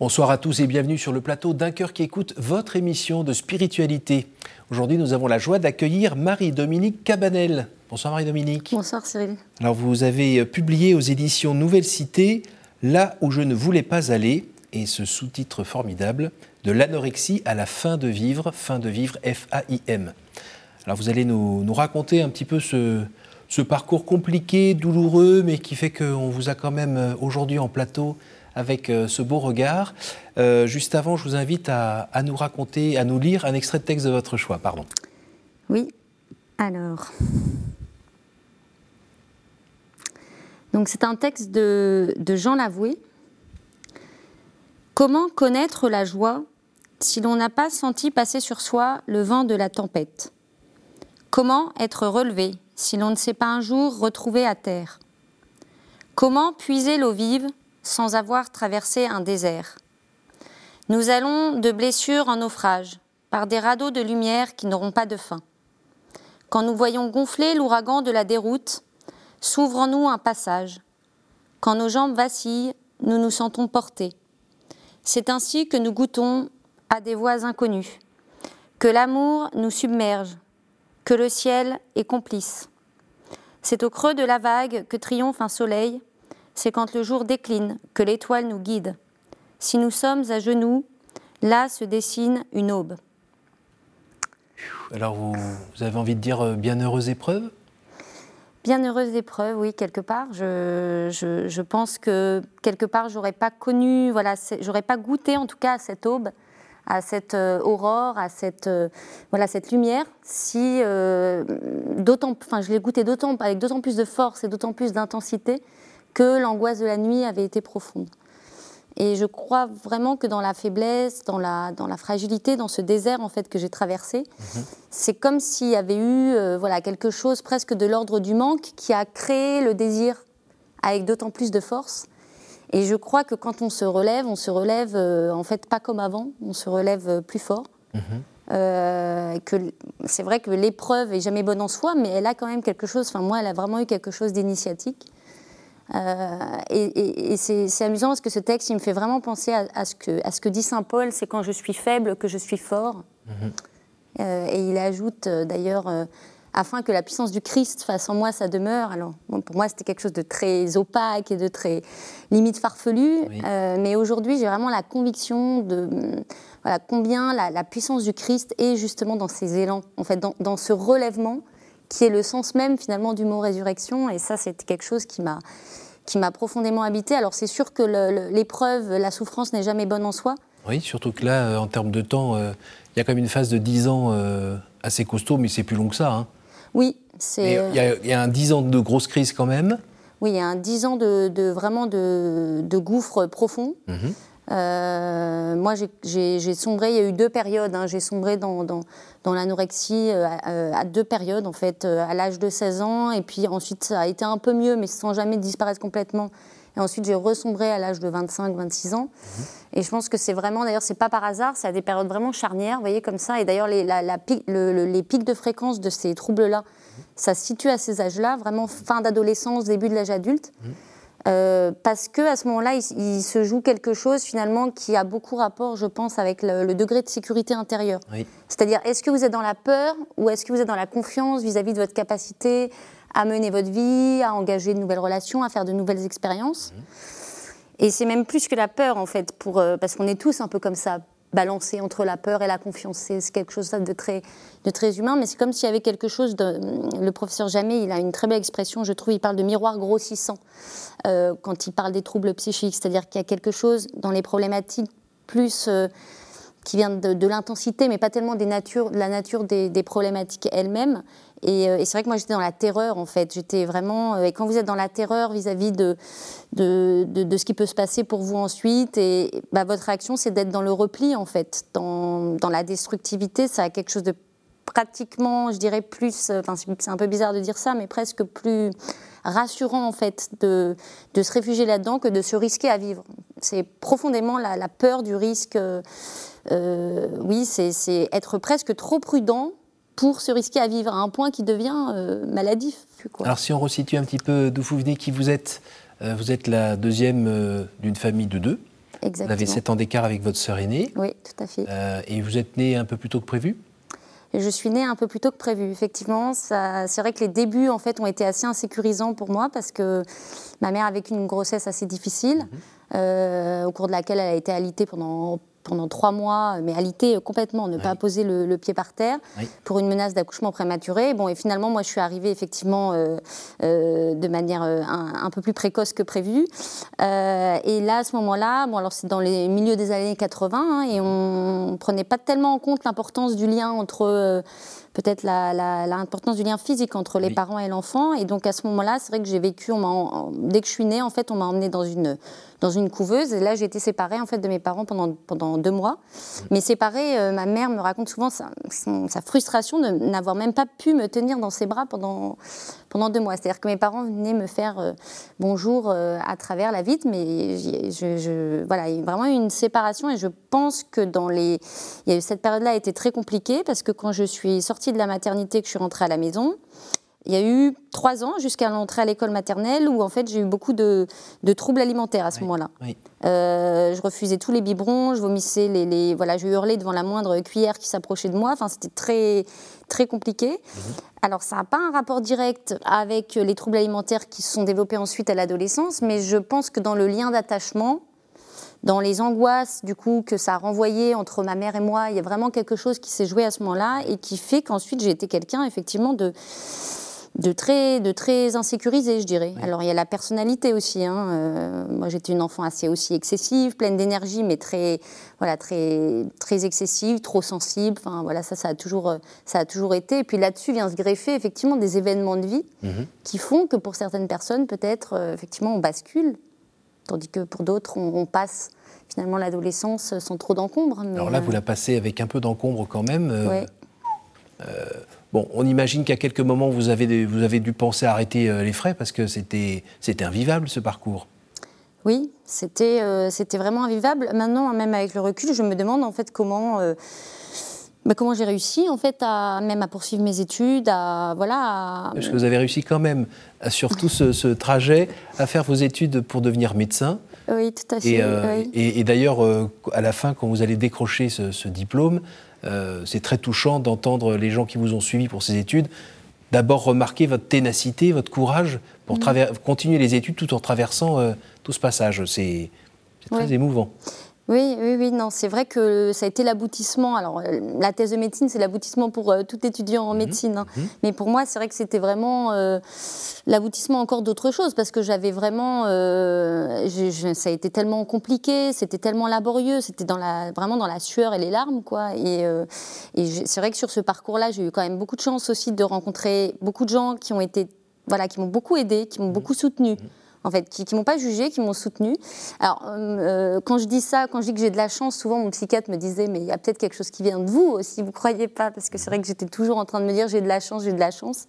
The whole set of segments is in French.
Bonsoir à tous et bienvenue sur le plateau d'un cœur qui écoute votre émission de spiritualité. Aujourd'hui, nous avons la joie d'accueillir Marie-Dominique Cabanel. Bonsoir Marie-Dominique. Bonsoir Cyril. Alors vous avez publié aux éditions Nouvelle Cité Là où je ne voulais pas aller et ce sous-titre formidable de l'anorexie à la fin de vivre, fin de vivre F-A-I-M. Alors vous allez nous, raconter un petit peu ce, ce parcours compliqué, douloureux, mais qui fait qu'on vous a quand même euh, aujourd'hui en plateau avec euh, ce beau regard. Euh, juste avant, je vous invite à, nous raconter, à nous lire un extrait de texte de votre choix. Pardon. Oui. Alors. Donc c'est un texte de, de Jean Lavoué. Comment connaître la joie si l'on n'a pas senti passer sur soi le vent de la tempête? Comment être relevé si l'on ne s'est pas un jour retrouvé à terre? Comment puiser l'eau vive sans avoir traversé un désert. Nous allons de blessure en naufrage, par des radeaux de lumière qui n'auront pas de fin. Quand nous voyons gonfler l'ouragan de la déroute, s'ouvre en nous un passage. Quand nos jambes vacillent, nous nous sentons portés. C'est ainsi que nous goûtons à des voies inconnues, que l'amour nous submerge, que le ciel est complice. C'est au creux de la vague que triomphe un soleil, c'est quand le jour décline que l'étoile nous guide. Si nous sommes à genoux, là se dessine une aube. Alors vous, avez envie de dire euh, bienheureuse épreuve? Bienheureuse épreuve, oui, quelque part. Je, je, pense que quelque part, j'aurais pas connu, voilà, j'aurais pas goûté en tout cas à cette aube, à cette euh, aurore, à cette, euh, voilà, cette lumière, si d'autant, enfin, je l'ai goûté d'autant, avec d'autant plus de force et d'autant plus d'intensité que l'angoisse de la nuit avait été profonde. Et je crois vraiment que dans la faiblesse, dans la, dans la fragilité, dans ce désert en fait que j'ai traversé, mhm. c'est comme s'il y avait eu euh, voilà, quelque chose presque de l'ordre du manque qui a créé le désir avec d'autant plus de force. Et je crois que quand on se relève, on se relève euh, en fait pas comme avant, on se relève euh, plus fort. Mhm. que c'est vrai que l'épreuve est jamais bonne en soi, mais elle a quand même quelque chose. Enfin, moi, elle a vraiment eu quelque chose d'initiatique. Euh, et, c'est amusant parce que ce texte, il me fait vraiment penser à, ce, que, à ce que dit Saint Paul, c'est quand je suis faible que je suis fort. Mhm. Euh, et il ajoute euh, d'ailleurs, afin que la puissance du Christ fasse en moi sa demeure. Alors, pour moi, c'était quelque chose de très opaque et de très limite farfelu. mais aujourd'hui, j'ai vraiment la conviction de voilà, combien la, puissance du Christ est justement dans ces élans, en fait, dans, dans ce relèvement qui est le sens même finalement du mot résurrection. Et ça, c'est quelque chose qui m'a qui m'a profondément habité. Alors c'est sûr que l'épreuve, la souffrance n'est jamais bonne en soi. Oui, surtout que là, euh, en termes de temps, euh, il y a quand même une phase de 10 ans euh, assez costaud, mais c'est plus long que ça. Hein. Oui, c'est. Il y, a un 10 ans de grosse crise quand même. Oui, il y a un 10 ans de, vraiment de, gouffre profond. Mhm. Euh, moi, j'ai sombré, il y a eu deux périodes. Hein. J'ai sombré dans, dans, dans l'anorexie euh, euh, à, deux périodes, en fait, à l'âge de 16 ans, et puis ensuite ça a été un peu mieux, mais sans jamais disparaître complètement. Et ensuite, j'ai ressombré à l'âge de 25-26 ans. Mhm. Et je pense que c'est vraiment, d'ailleurs, c'est pas par hasard, c'est à des périodes vraiment charnières, vous voyez, comme ça. Et d'ailleurs, les, la, les pics de fréquence de ces troubles-là, mhm. ça se situe à ces âges-là, vraiment fin d'adolescence, début de l'âge adulte. Mhm. Euh, parce que à ce moment-là, il, se joue quelque chose finalement qui a beaucoup rapport, je pense, avec le, degré de sécurité intérieure. C'est-à-dire, est-ce que vous êtes dans la peur ou est-ce que vous êtes dans la confiance vis-à-vis de votre capacité à mener votre vie, à engager de nouvelles relations, à faire de nouvelles expériences? Mmh. Et c'est même plus que la peur, en fait, pour, euh, parce qu'on est tous un peu comme ça, balancer entre la peur et la confiance. C'est quelque chose de très, de très humain, mais c'est comme s'il y avait quelque chose de... Le professeur Jamais, il a une très belle expression, je trouve, il parle de miroir grossissant euh, quand il parle des troubles psychiques, c'est-à-dire qu'il y a quelque chose dans les problématiques plus... Euh, qui vient de, l'intensité, mais pas tellement de la nature des, problématiques elles-mêmes. Euh, et, c'est vrai que moi, j'étais dans la terreur, en fait. J'étais vraiment. et quand vous êtes dans la terreur vis-à-vis de de, ce qui peut se passer pour vous ensuite, et bah, votre réaction, c'est d'être dans le repli, en fait. Dans, dans la destructivité, ça a quelque chose de pratiquement, je dirais, plus. Enfin, c'est un peu bizarre de dire ça, mais presque plus rassurant en fait de, de se réfugier là-dedans que de se risquer à vivre. C'est profondément la, la, peur du risque. Euh, euh, oui, c'est être presque trop prudent pour se risquer à vivre à un point qui devient euh, maladif. Alors si on resitue un petit peu d'où vous venez, qui vous êtes, vous êtes la deuxième d'une famille de deux. Exactement. Vous avez 7 ans d'écart avec votre sœur aînée. Oui, tout à fait. et vous êtes née un peu plus tôt que prévu je suis née un peu plus tôt que prévu. Effectivement, c'est vrai que les débuts en fait ont été assez insécurisants pour moi parce que ma mère a vécu une grossesse assez difficile, mhm. au cours de laquelle elle a été alitée pendant pendant trois mois, mais alité complètement, ne pas poser le, pied par terre pour une menace d'accouchement prématuré. Bon, et finalement, moi, je suis arrivée effectivement euh, euh, de manière euh, un, peu plus précoce que prévu. et là, à ce moment-là, bon, alors c'est dans les milieux des années 80, hein, et on ne prenait pas tellement en compte l'importance du lien entre peut-être l'importance du lien physique entre les parents et l'enfant. Et donc à ce moment-là, c'est vrai que j'ai vécu, on dès que je suis née, en fait, on m'a emmenée dans une dans une couveuse. Et là, j'ai été séparée en fait de mes parents pendant, pendant deux mois. Mais séparée, euh, ma mère me raconte souvent sa, sa frustration de n'avoir même pas pu me tenir dans ses bras pendant, pendant deux mois. C'est-à-dire que mes parents venaient me faire euh, bonjour euh, à travers la vitre, mais je, voilà, il y a vraiment eu une séparation. Et je pense que dans les, il y a eu, cette période-là a été très compliquée parce que quand je suis sortie de la maternité, que je suis rentrée à la maison, il y a eu trois ans jusqu'à l'entrée à l'école maternelle où en fait j'ai eu beaucoup de, troubles alimentaires à ce moment-là. Euh, je refusais tous les biberons, je vomissais les, les voilà, je hurlais devant la moindre cuillère qui s'approchait de moi. Enfin, c'était très très compliqué. Mhm. Alors ça n'a pas un rapport direct avec les troubles alimentaires qui se sont développés ensuite à l'adolescence, mais je pense que dans le lien d'attachement, dans les angoisses du coup que ça a renvoyé entre ma mère et moi, il y a vraiment quelque chose qui s'est joué à ce moment-là et qui fait qu'ensuite j'ai été quelqu'un effectivement de de très, de très insécurisé, je dirais. Alors il y a la personnalité aussi. Hein. Euh, moi j'étais une enfant assez aussi excessive, pleine d'énergie, mais très, voilà, très, très excessive, trop sensible. Enfin voilà, ça, ça a toujours, ça a toujours été. Et puis là-dessus vient se greffer effectivement des événements de vie mhm. qui font que pour certaines personnes, peut-être, euh, effectivement, on bascule, tandis que pour d'autres, on, passe finalement l'adolescence sans trop d'encombre. Alors là, vous la passez avec un peu d'encombre quand même. Euh, Bon, on imagine qu'à quelques moments, vous avez, vous avez dû penser à arrêter euh, les frais parce que c'était invivable ce parcours. Oui, c'était euh, c'était vraiment invivable. Maintenant, même avec le recul, je me demande en fait comment. Euh, bah, comment j'ai réussi en fait à même à poursuivre mes études, à voilà. Parce que vous avez réussi quand même, surtout ce, ce, trajet, à faire vos études pour devenir médecin. Oui, tout à fait. Et, et, d'ailleurs, à la fin, quand vous allez décrocher ce, ce diplôme, euh, c'est très touchant d'entendre les gens qui vous ont suivi pour ces études d'abord remarquer votre ténacité, votre courage pour mm. continuer les études tout en traversant euh, tout ce passage. C'est très émouvant. Oui, oui, oui, non, c'est vrai que ça a été l'aboutissement. Alors, euh, la thèse de médecine, c'est l'aboutissement pour euh, tout étudiant en mhm. médecine. Hein. Mhm. Mais pour moi, c'est vrai que c'était vraiment euh, l'aboutissement encore d'autre chose parce que j'avais vraiment. ça a été tellement compliqué, c'était tellement laborieux, c'était dans la, vraiment dans la sueur et les larmes, quoi. Et, et c'est vrai que sur ce parcours-là, j'ai eu quand même beaucoup de chance aussi de rencontrer beaucoup de gens qui ont été. Voilà, qui m'ont beaucoup aidé, qui m'ont mhm. beaucoup soutenu en fait, qui, ne m'ont pas jugé, qui m'ont soutenu. Alors, euh, euh, quand je dis ça, quand je dis que j'ai de la chance, souvent mon psychiatre me disait, mais il y a peut-être quelque chose qui vient de vous aussi, vous croyez pas Parce que c'est vrai que j'étais toujours en train de me dire, j'ai de la chance, j'ai de la chance.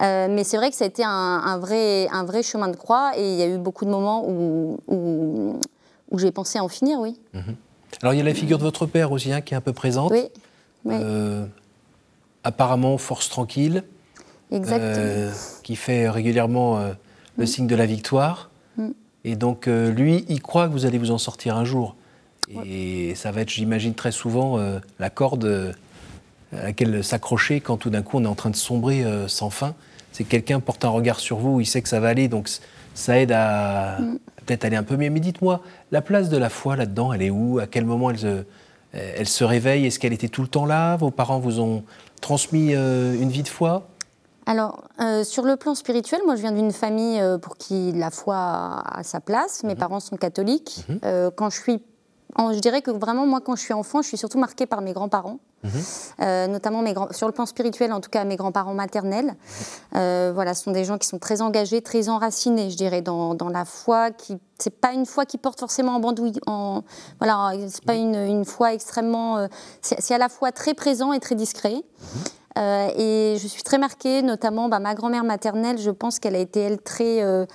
Euh, mais c'est vrai que ça a été un, vrai, un vrai chemin de croix et il y a eu beaucoup de moments où, où, j'ai pensé à en finir, oui. Mhm. Alors il y a la figure de votre père aussi hein, qui est un peu présente. Oui. apparemment, force tranquille. Exactement. qui fait régulièrement le signe de la victoire. Mm. Et donc, euh, lui, il croit que vous allez vous en sortir un jour. Et ça va être, j'imagine, très souvent euh, la corde euh, à laquelle s'accrocher quand tout d'un coup on est en train de sombrer sans fin. C'est que quelqu'un porte un regard sur vous, il sait que ça va aller, donc ça aide à mm. peut-être aller un peu mieux. Mais dites-moi, la place de la foi là-dedans, elle est où? À quel moment elle se, elle se réveille? Est-ce qu'elle était tout le temps là? Vos parents vous ont transmis une vie de foi? Alors, euh, sur le plan spirituel, moi je viens d'une famille euh, pour qui la foi a, sa place. Mes mhm. parents sont catholiques. Mhm. Euh, quand je suis. je dirais que vraiment, moi, quand je suis enfant, je suis surtout marquée par mes grands-parents, mhm. notamment mes grands, sur le plan spirituel, en tout cas mes grands-parents maternels. voilà, ce sont des gens qui sont très engagés, très enracinés, je dirais, dans, la foi. Qui, c'est pas une foi qui porte forcément en bandouille. En, voilà, c'est pas une, une foi extrêmement. c'est, à la fois très présent et très discret. Euh, et je suis très marquée, notamment bah, ma grand-mère maternelle, je pense qu'elle a été, elle, très. Euh,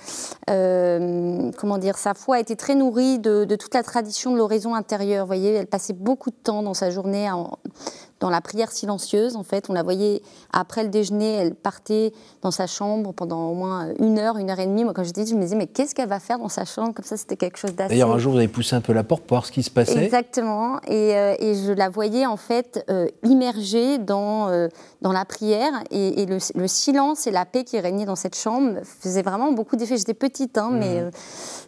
euh, comment dire Sa foi a été très nourrie de, toute la tradition de l'oraison intérieure. Vous voyez, elle passait beaucoup de temps dans sa journée dans la prière silencieuse. En fait, on la voyait après le déjeuner, elle partait dans sa chambre pendant au moins une heure, une heure et demie. Moi, quand j'étais petite, je me disais, mais qu'est-ce qu'elle va faire dans sa chambre? Comme ça, c'était quelque chose d'assez. D'ailleurs, un jour, vous avez poussé un peu la porte pour voir ce qui se passait. Exactement. Et, euh, et je la voyais en fait euh, immergée dans, euh, dans la prière et, le, le, silence et la paix qui régnait dans cette chambre faisaient vraiment beaucoup d'effet. J'étais petite, hein, mais mmh.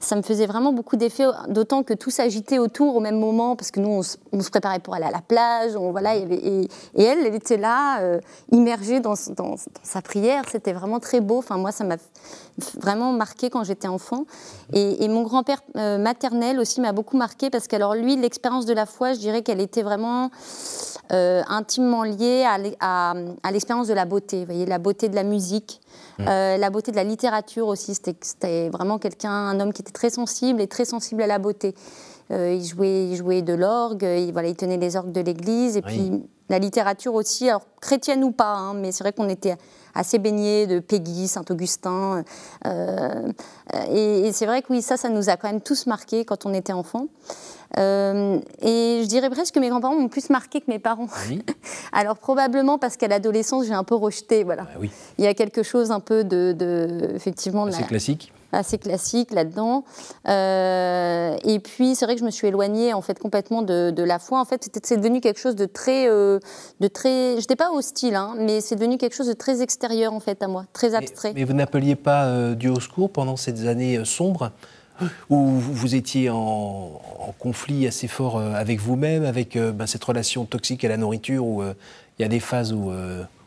ça me faisait vraiment beaucoup d'effet, d'autant que tout s'agitait autour au même moment, parce que nous, on, se préparait pour aller à la plage. On, voilà, et, elle, elle était là, immergée dans, dans, dans sa prière. C'était vraiment très beau. Enfin, moi, ça m'a vraiment marqué quand j'étais enfant. Et, mon grand-père euh, maternel aussi m'a beaucoup marqué parce qu'alors lui, l'expérience de la foi, je dirais qu'elle était vraiment euh, intimement liée à, l'expérience de la beauté. Vous voyez, la beauté de la musique, mmh. euh, la beauté de la littérature aussi. C'était vraiment quelqu'un, un homme qui était très sensible et très sensible à la beauté. il, jouait, il jouait de l'orgue, il, voilà, il tenait les orgues de l'église et puis la littérature aussi, alors chrétienne ou pas, hein, mais c'est vrai qu'on était assez baigné de Peggy, Saint-Augustin. Euh, et, c'est vrai que oui, ça, ça nous a quand même tous marqués quand on était enfant. Euh, et je dirais presque que mes grands-parents m'ont plus marqué que mes parents. Alors probablement parce qu'à l'adolescence, j'ai un peu rejeté. Voilà. Ah Il y a quelque chose un peu de, de effectivement, assez classique assez classique là-dedans. Euh, et puis, c'est vrai que je me suis éloignée en fait complètement de, la foi. En fait, c'est devenu quelque chose de très, euh, de très. J'étais pas hostile, hein, mais c'est devenu quelque chose de très extérieur en fait à moi, très abstrait. Mais, vous n'appeliez pas euh, Dieu au secours pendant ces années sombres où vous étiez en, conflit assez fort avec vous-même, avec ben, cette relation toxique à la nourriture, où il y a des phases où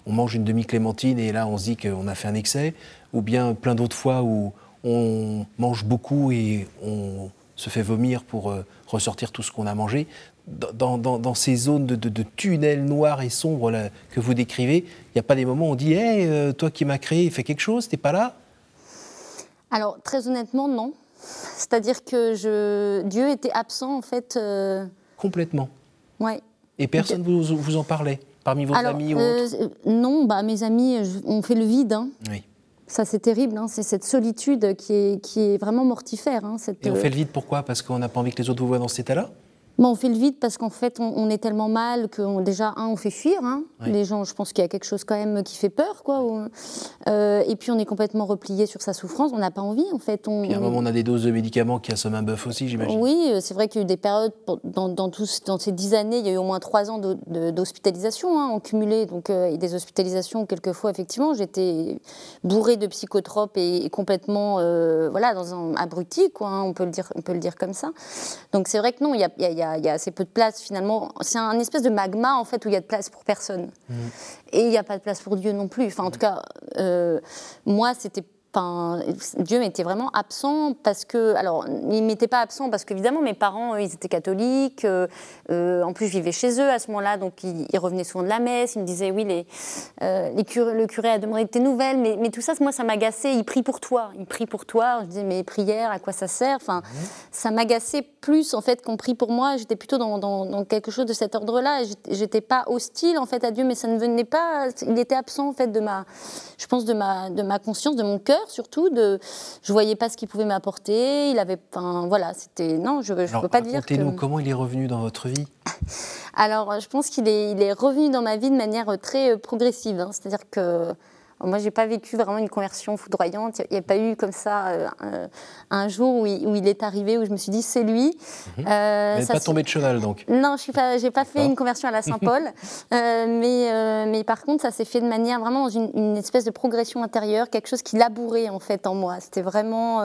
on mange une demi-clémentine et là on se dit qu'on a fait un excès, ou bien plein d'autres fois où on mange beaucoup et on se fait vomir pour euh, ressortir tout ce qu'on a mangé. Dans, ces zones de, tunnels noirs et sombres que vous décrivez, il n'y a pas des moments où on dit Hé, euh, toi qui m'as créé, fais quelque chose, t'es pas là? Alors, très honnêtement, non. C'est-à-dire que je... Dieu était absent, en fait. Euh, Complètement. Ouais. Et personne ne vous, vous, en parlait Parmi vos amis ou autres? Non, bah, mes amis, on fait le vide. Hein. Oui. Ça, c'est terrible. Hein. C'est cette solitude qui est, qui est vraiment mortifère. Hein, Et on fait le vide pourquoi? Parce qu'on n'a pas envie que les autres vous voient dans cet état-là? On fait le vide parce qu'en fait, on, est tellement mal que déjà, un, on fait fuir. Hein. Les gens, je pense qu'il y a quelque chose quand même qui fait peur. Quoi. Euh, et puis, on est complètement replié sur sa souffrance. On n'a pas envie, en fait. On, puis à un moment, on a des doses de médicaments qui assomment un bœuf aussi, j'imagine. Oui, euh, c'est vrai qu'il y a eu des périodes, dans, dans, tous, dans ces dix années, il y a eu au moins trois ans d'hospitalisation hein, en cumulé. Donc, euh, des hospitalisations, quelquefois, effectivement, j'étais bourrée de psychotropes et, complètement, voilà, dans un abruti, quoi, hein, on, peut le dire, on peut le dire comme ça. Donc, c'est vrai que non, il y a il y a assez peu de place finalement. C'est un espèce de magma en fait où il y a de place pour personne. Mmh. Et il n'y a pas de place pour Dieu non plus. Enfin, en tout cas, euh, moi, c'était Dieu m'était vraiment absent parce que, alors, il m'était pas absent parce qu'évidemment mes parents, ils étaient catholiques. Euh, euh, en plus, je vivais chez eux à ce moment-là, donc ils, revenaient souvent de la messe. Ils me disaient oui, les, euh, les le curé a demandé tes nouvelles, mais, mais tout ça, moi, ça m'agaçait. Il prie pour toi, il prie pour toi. Je disais mais prières, à quoi ça sert? Enfin, mhm. ça m'agaçait plus en fait qu'on prie pour moi. J'étais plutôt dans, dans, quelque chose de cet ordre-là. J'étais pas hostile en fait à Dieu, mais ça ne venait pas. Il était absent en fait de ma, je pense de ma, de ma conscience, de mon cœur surtout. De, je voyais pas ce qu'il pouvait m'apporter. Il avait, enfin voilà, c'était non, je ne peux pas dire. Racontez-nous comment il est revenu dans votre vie. Alors, je pense qu'il est, il est revenu dans ma vie de manière très euh, progressive. Hein. C'est-à-dire que moi, j'ai pas vécu vraiment une conversion foudroyante. Il n'y a, pas eu comme ça euh, un, jour où il, est arrivé où je me suis dit c'est lui. Mmh. Euh, pas tombé de cheval donc. Non, je pas, j'ai pas fait une conversion à la Saint-Paul, euh, mais euh, mais par contre, ça s'est fait de manière vraiment dans une, une, espèce de progression intérieure, quelque chose qui labourait en fait en moi. C'était vraiment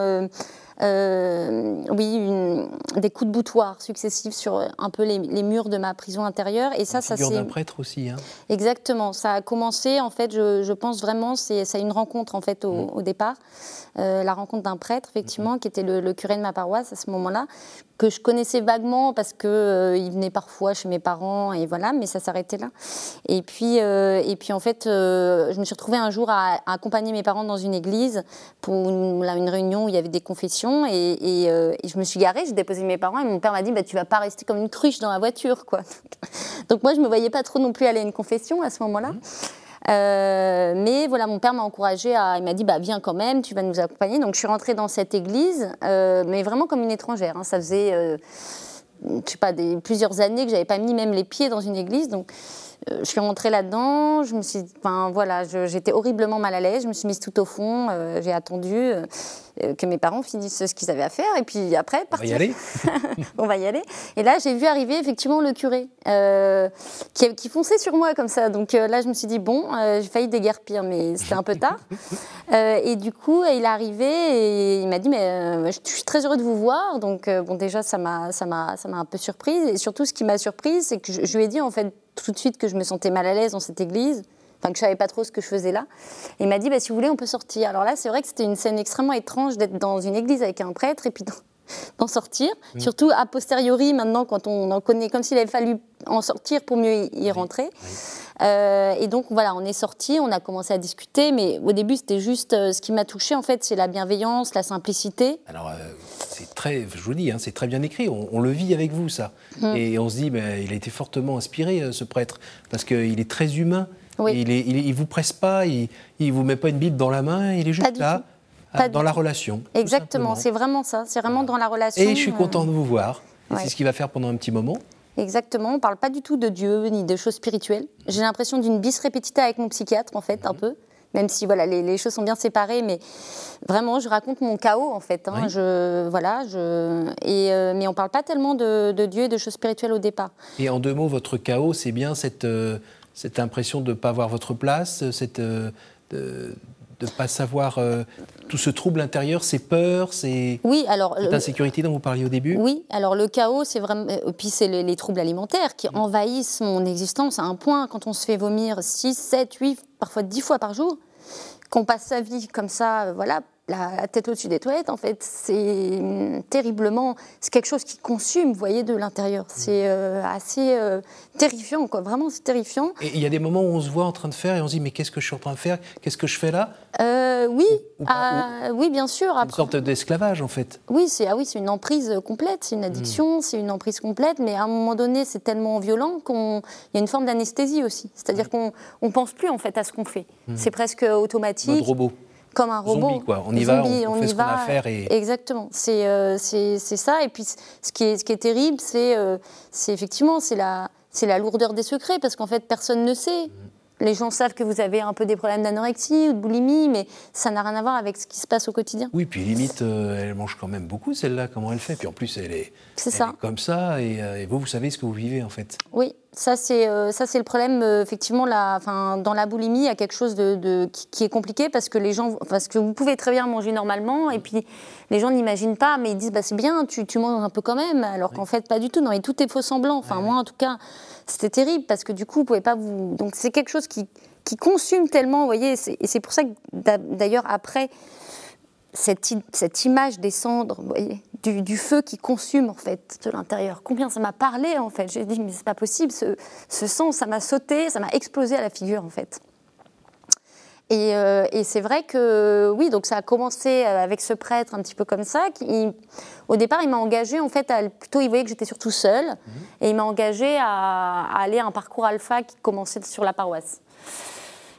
euh, oui, une, des coups de boutoir successifs sur un peu les, murs de ma prison intérieure. Et ça, ça c'est. d'un prêtre aussi. Hein. Exactement. Ça a commencé, en fait, je, pense vraiment, c'est une rencontre en fait au, mmh. départ, euh, la rencontre d'un prêtre effectivement, mmh. qui était le, curé de ma paroisse à ce moment-là, que je connaissais vaguement parce que euh, il venait parfois chez mes parents et voilà, mais ça s'arrêtait là. Et puis, et puis en fait, je me suis retrouvée un jour à, accompagner mes parents dans une église pour une, une réunion où il y avait des confessions euh, et, je me suis garée, j'ai déposé mes parents et mon père m'a dit bah, Tu vas pas rester comme une cruche dans la voiture. quoi. Donc moi, je me voyais pas trop non plus aller à une confession à ce moment-là. Mmh. Euh, mais voilà, mon père m'a encouragée à. Il m'a dit bah, Viens quand même, tu vas nous accompagner. Donc je suis rentrée dans cette église, euh, mais vraiment comme une étrangère. Hein. Ça faisait, je sais pas, des, plusieurs années que j'avais pas mis même les pieds dans une église. Donc je suis rentrée là-dedans, je me suis, enfin voilà, j'étais horriblement mal à l'aise, je me suis mise tout au fond, euh, j'ai attendu euh, que mes parents finissent ce qu'ils avaient à faire, et puis après, partir. On va y aller On va y aller. Et là, j'ai vu arriver effectivement le curé, euh, qui, qui, fonçait sur moi comme ça, donc là, je me suis dit, bon, j'ai failli déguerpir, mais c'était un peu tard. et du coup, il est arrivé, et il m'a dit, mais je suis très heureux de vous voir, donc bon, déjà, ça m'a un peu surprise, et surtout, ce qui m'a surprise, c'est que je, je lui ai dit, en fait, tout de suite que je me sentais mal à l'aise dans cette église, enfin que je savais pas trop ce que je faisais là. Et il m'a dit, bah, si vous voulez, on peut sortir. Alors là, c'est vrai que c'était une scène extrêmement étrange d'être dans une église avec un prêtre et puis d'en sortir. Mm. Surtout a posteriori, maintenant, quand on en connaît, comme s'il avait fallu en sortir pour mieux y rentrer. Euh, et donc voilà, on est sorti, on a commencé à discuter, mais au début c'était juste euh, ce qui m'a touché en fait, c'est la bienveillance, la simplicité. Alors euh, c'est très, je vous dis, hein, c'est très bien écrit. On, le vit avec vous ça, mm. et on se dit, mais il a été fortement inspiré ce prêtre parce qu'il est très humain. Il, il, vous presse pas, il, il vous met pas une Bible dans la main, il est juste là. dans la relation. Exactement, c'est vraiment ça, c'est vraiment dans la relation. Et je suis content de vous voir. C'est ce qu'il va faire pendant un petit moment. Exactement, on ne parle pas du tout de Dieu ni de choses spirituelles. J'ai l'impression d'une bis répétita avec mon psychiatre, en fait, un mhm. peu. Même si voilà, les, choses sont bien séparées, mais vraiment, je raconte mon chaos, en fait. Hein. Je, voilà, je, et, euh, mais on ne parle pas tellement de, Dieu et de choses spirituelles au départ. Et en deux mots, votre chaos, c'est bien cette, euh, cette impression de ne pas avoir votre place, cette, euh, de ne pas savoir euh, tout ce trouble intérieur, ces peurs, ces oui, alors, cette insécurité dont vous parliez au début? Oui, alors le chaos, c'est vraiment. Et euh, puis c'est les, troubles alimentaires qui envahissent mon existence à un point quand on se fait vomir 6, 7, 8, parfois 10 fois par jour, qu'on passe sa vie comme ça, euh, voilà, la tête au-dessus des toilettes, en fait, c'est terriblement. C'est quelque chose qui consume, vous voyez, de l'intérieur. C'est euh, assez euh, terrifiant, quoi. Vraiment, c'est terrifiant. Et il y a des moments où on se voit en train de faire et on se dit, mais qu'est-ce que je suis en train de faire? Qu'est-ce que je fais là? Euh, Oui, ah, oui, bien sûr. Une sorte d'esclavage, en fait. Oui, c'est ah oui, une emprise complète, c'est une addiction, hmm. c'est une emprise complète, mais à un moment donné, c'est tellement violent qu'il y a une forme d'anesthésie aussi. C'est-à-dire qu'on ne pense plus, en fait, à ce qu'on fait. C'est presque automatique. Mode robot comme un robot. Zombie, quoi. On y va, on, fait ce qu'on a à faire. Et... Exactement, euh, c'est ça. Et puis, ce qui est, ce qui est terrible, c'est euh, effectivement c'est la, la lourdeur des secrets, parce qu'en fait, personne ne sait. Les gens savent que vous avez un peu des problèmes d'anorexie ou de boulimie, mais ça n'a rien à voir avec ce qui se passe au quotidien. Oui, puis limite, euh, elle mange quand même beaucoup, celle-là, comment elle fait? Puis en plus, elle est, ça. comme ça, et, vous, vous savez ce que vous vivez, en fait. Oui, ça, c'est euh, ça c'est le problème. Euh, effectivement, la, enfin, dans la boulimie, il y a quelque chose de, qui, est compliqué parce que les gens, parce que vous pouvez très bien manger normalement et puis les gens n'imaginent pas, mais ils disent bah c'est bien, tu, tu, manges un peu quand même, alors qu'en fait pas du tout. Non, et tout est faux semblant. Enfin, moi en tout cas, c'était terrible parce que du coup, vous pouvez pas vous. Donc c'est quelque chose qui, qui consume tellement, vous voyez. Et c'est pour ça que d'ailleurs après cette, cette image des cendres, vous voyez, du, feu qui consume en fait de l'intérieur. Combien ça m'a parlé en fait. J'ai dit mais c'est pas possible, ce, ce sang, ça m'a sauté, ça m'a explosé à la figure en fait. Et, euh, et c'est vrai que oui, donc ça a commencé euh, avec ce prêtre un petit peu comme ça. Qui, au départ, il m'a engagé en fait, à, plutôt il voyait que j'étais surtout seule, mhm. et il m'a engagé à, aller à un parcours alpha qui commençait sur la paroisse.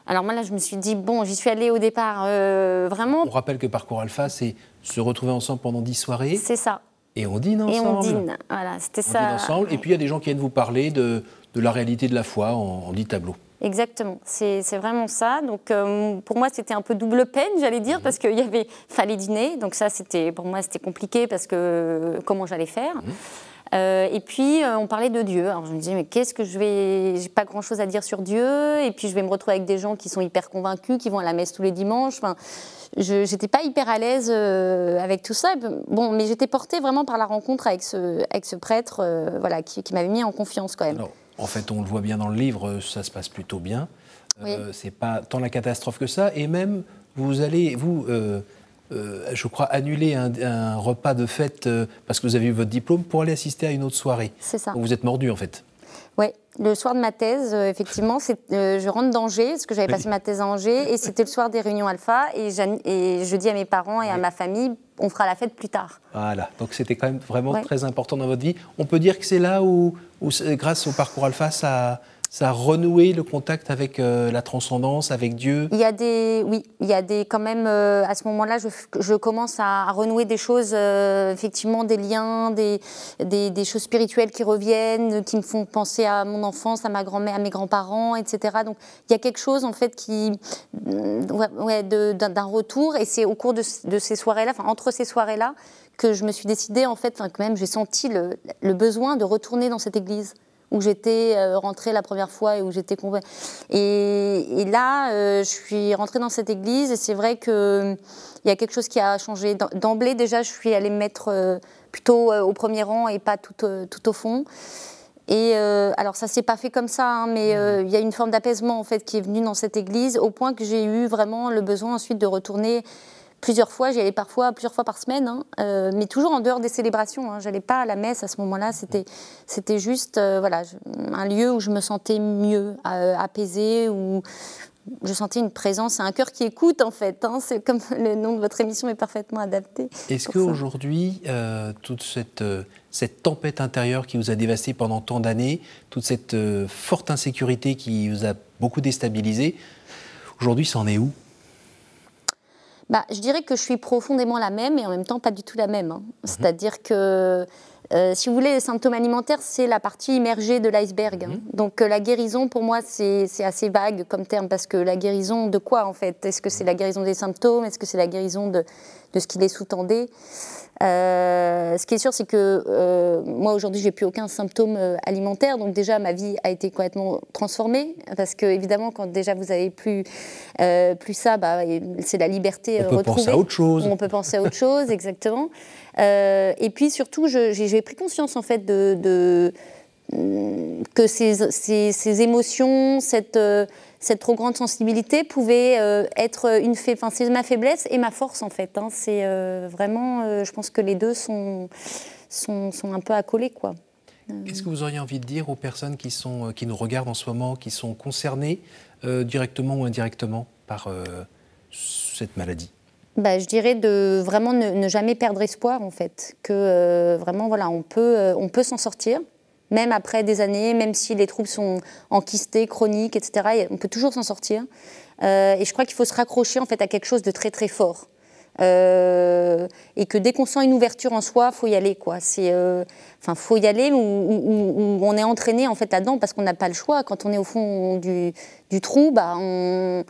Alors moi là, je me suis dit bon, j'y suis allée au départ euh, vraiment. On rappelle que parcours alpha, c'est se retrouver ensemble pendant dix soirées. C'est ça. Et on dîne ensemble. Et on dîne, voilà, c'était ça. Dîne ensemble. Et puis il y a des gens qui viennent vous parler de, de la réalité de la foi en, en dix tableaux. Exactement, c'est vraiment ça. Donc euh, pour moi c'était un peu double peine, j'allais dire, mhm. parce qu'il y avait fallait dîner. Donc ça c'était pour moi c'était compliqué parce que comment j'allais faire. Mhm. Euh, et puis, euh, on parlait de Dieu. Alors, je me disais, mais qu'est-ce que je vais. J'ai pas grand-chose à dire sur Dieu. Et puis, je vais me retrouver avec des gens qui sont hyper convaincus, qui vont à la messe tous les dimanches. Enfin, je n'étais pas hyper à l'aise euh, avec tout ça. Bon, mais j'étais portée vraiment par la rencontre avec ce, avec ce prêtre voilà, qui, m'avait mis en confiance quand même. en fait, on le voit bien dans le livre, ça se passe plutôt bien. Oui. C'est pas tant la catastrophe que ça. Et même, vous allez, vous, euh, je crois, annuler un, repas de fête euh, parce que vous avez eu votre diplôme pour aller assister à une autre soirée. C'est ça. vous êtes mordu en fait. Oui, le soir de ma thèse, euh, effectivement, je rentre d'Angers, parce que j'avais passé ma thèse à Angers, et c'était le soir des réunions alpha, et, et, je dis à mes parents et à ma famille, on fera la fête plus tard. Voilà, donc c'était quand même vraiment très important dans votre vie. On peut dire que c'est là où, grâce au parcours alpha, ça, ça a renoué le contact avec euh, la transcendance, avec Dieu? Il y a des, oui, il y a des, quand même, euh, à ce moment-là, je, commence à, renouer des choses, euh, effectivement, des liens, des, des, choses spirituelles qui reviennent, qui me font penser à mon enfance, à ma grand-mère, à mes grands-parents, etc. Donc, il y a quelque chose, en fait, qui, ouais, d'un retour, et c'est au cours de, ces soirées-là, enfin, entre ces soirées-là, que je me suis décidée, en fait, quand même, j'ai senti le besoin de retourner dans cette église où j'étais euh, rentrée la première fois et où j'étais et, et, là, euh, je suis rentrée dans cette église et c'est vrai qu'il y a quelque chose qui a changé. D'emblée, déjà, je suis allée me mettre euh, plutôt au premier rang et pas tout, tout au fond. Et alors ça s'est pas fait comme ça, hein, mais il y a une forme d'apaisement en fait qui est venue dans cette église au point que j'ai eu vraiment le besoin ensuite de retourner plusieurs fois. J'y allais parfois plusieurs fois par semaine, hein, euh, mais toujours en dehors des célébrations. Hein. J'allais pas à la messe à ce moment-là. C'était, c'était juste, euh, voilà, un lieu où je me sentais mieux, euh, apaisée, où je sentais une présence, un cœur qui écoute en fait. Hein. C'est comme le nom de votre émission est parfaitement adapté. Est-ce qu'aujourd'hui, toute cette, cette tempête intérieure qui vous a dévasté pendant tant d'années, toute cette forte insécurité qui vous a beaucoup déstabilisé, aujourd'hui, c'en est où? Bah, je dirais que je suis profondément la même et en même temps pas du tout la même. Hein. Mhm. C'est-à-dire que, euh, si vous voulez, les symptômes alimentaires, c'est la partie immergée de l'iceberg. Hein. Mhm. Donc euh, la guérison, pour moi, c'est assez vague comme terme parce que la guérison de quoi en fait? Est-ce que c'est la guérison des symptômes? Est-ce que c'est la guérison de, de ce qui les sous-tendait? Euh, ce qui est sûr, c'est que moi aujourd'hui, j'ai plus aucun symptôme alimentaire, donc déjà ma vie a été complètement transformée parce que évidemment, quand déjà vous avez plus plus ça, bah, c'est la liberté On peut penser à autre chose. On peut penser à autre chose, exactement. Et puis surtout, j'ai pris conscience en fait de, que ces, émotions, cette cette trop grande sensibilité pouvait euh, être une ma faiblesse et ma force en fait. Hein. C'est euh, vraiment, euh, je pense que les deux sont, un peu accolés quoi. Qu'est-ce que vous auriez envie de dire aux personnes qui nous regardent en ce moment, qui sont concernées directement ou indirectement par cette maladie? Bah, je dirais de vraiment ne, jamais perdre espoir en fait, que vraiment voilà on peut on peut s'en sortir, même après des années, même si les troubles sont enquistés, chroniques, etc. On peut toujours s'en sortir. Euh, et je crois qu'il faut se raccrocher en fait à quelque chose de très très fort. Euh, et que dès qu'on sent une ouverture en soi, faut y aller quoi. Euh, enfin, faut y aller où, on est entraîné en fait là-dedans parce qu'on n'a pas le choix. Quand on est au fond du, trou, bah, on,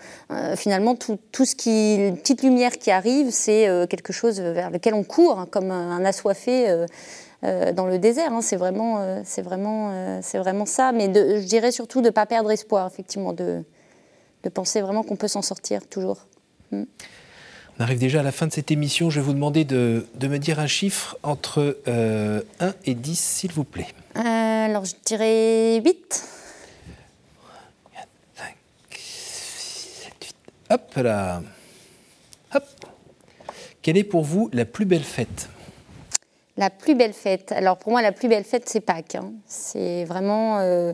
finalement tout, ce qui, une petite lumière qui arrive, c'est quelque chose vers lequel on court hein, comme un assoiffé. Euh, dans le désert. Hein. C'est vraiment, euh, c'est vraiment, euh, c'est vraiment ça. Mais je dirais surtout de ne pas perdre espoir, effectivement, de, penser vraiment qu'on peut s'en sortir toujours. Mm. On arrive déjà à la fin de cette émission. Je vais vous demander de, de me dire un chiffre entre 1 et 10, s'il vous plaît. alors, je dirais 8. 4, 5, 6, 7, 8. Hop là. Hop. Quelle est pour vous la plus belle fête? La plus belle fête. Alors pour moi, la plus belle fête, c'est Pâques. Hein. C'est vraiment. Euh,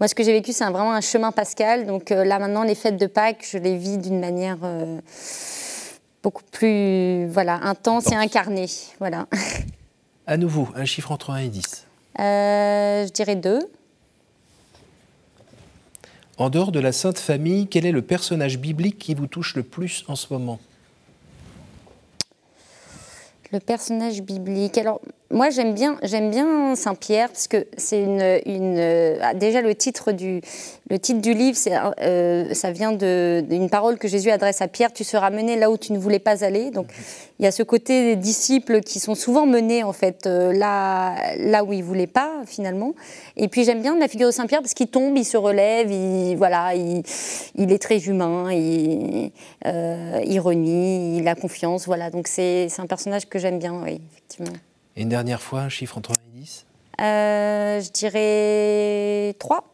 moi, ce que j'ai vécu, c'est vraiment un chemin pascal. Donc euh, là, maintenant, les fêtes de Pâques, je les vis d'une manière euh, beaucoup plus voilà, intense et incarnée. Voilà. À nouveau, un chiffre entre 1 et 10 Je dirais 2. En dehors de la Sainte Famille, quel est le personnage biblique qui vous touche le plus en ce moment? Le personnage biblique. Alors, moi, j'aime bien, j'aime bien Saint Pierre parce que c'est une, ah, déjà le titre du, le titre du livre, euh, ça vient d'une parole que Jésus adresse à Pierre. Tu seras mené là où tu ne voulais pas aller. Donc, il y a ce côté des disciples qui sont souvent menés en fait euh, là, là où ils voulaient pas finalement. Et puis j'aime bien la figure de Saint Pierre parce qu'il tombe, il se relève, il voilà, il, est très humain, il, euh, il il a confiance. Voilà, donc c'est un personnage que j'aime bien, oui, effectivement. Et une dernière fois, un chiffre entre 1 et 10 euh, Je dirais 3.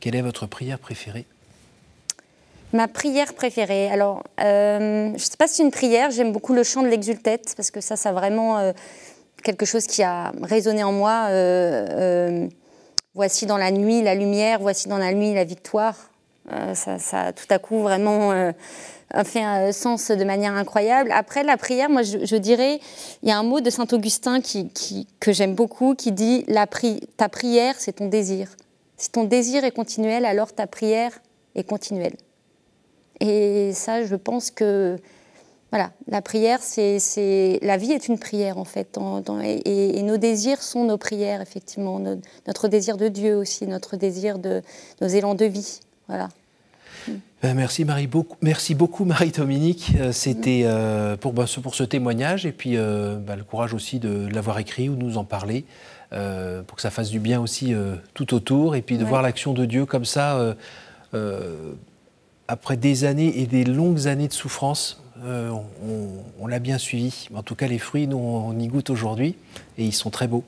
Quelle est votre prière préférée? Ma prière préférée. Alors, euh, je ne sais pas si c'est une prière, j'aime beaucoup le chant de l'exultète, parce que ça, ça a vraiment euh, quelque chose qui a résonné en moi. voici dans la nuit la lumière, voici dans la nuit la victoire. Ça, ça, tout à coup vraiment fait un sens de manière incroyable. Après, la prière, moi, je, dirais, il y a un mot de saint Augustin que j'aime beaucoup qui dit ta prière, c'est ton désir. Si ton désir est continuel, alors ta prière est continuelle. Et ça, je pense que voilà, la prière, c'est la vie est une prière en fait, et, nos désirs sont nos prières effectivement, notre désir de Dieu aussi, notre désir de nos élans de vie, voilà. Ben, merci, Marie, beaucoup, merci beaucoup Marie-Dominique. Euh, c'était euh, pour, ben, pour ce témoignage et puis euh, ben, le courage aussi de l'avoir écrit ou de nous en parler pour que ça fasse du bien aussi tout autour et puis de voir l'action de Dieu comme ça après des années et des longues années de souffrance. on, on l'a bien suivi. En tout cas, les fruits, nous, on y goûte aujourd'hui et ils sont très beaux.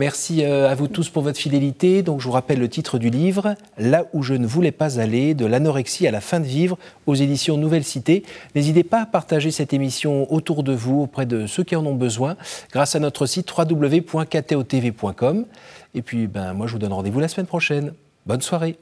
Merci euh, à vous tous pour votre fidélité. Donc, je vous rappelle le titre du livre, Là où je ne voulais pas aller, de l'anorexie à la fin de vivre, aux éditions Nouvelle Cité. N'hésitez pas à partager cette émission autour de vous, auprès de ceux qui en ont besoin, grâce à notre site www.ktotv.com. Et puis, ben, moi, je vous donne rendez-vous la semaine prochaine. Bonne soirée.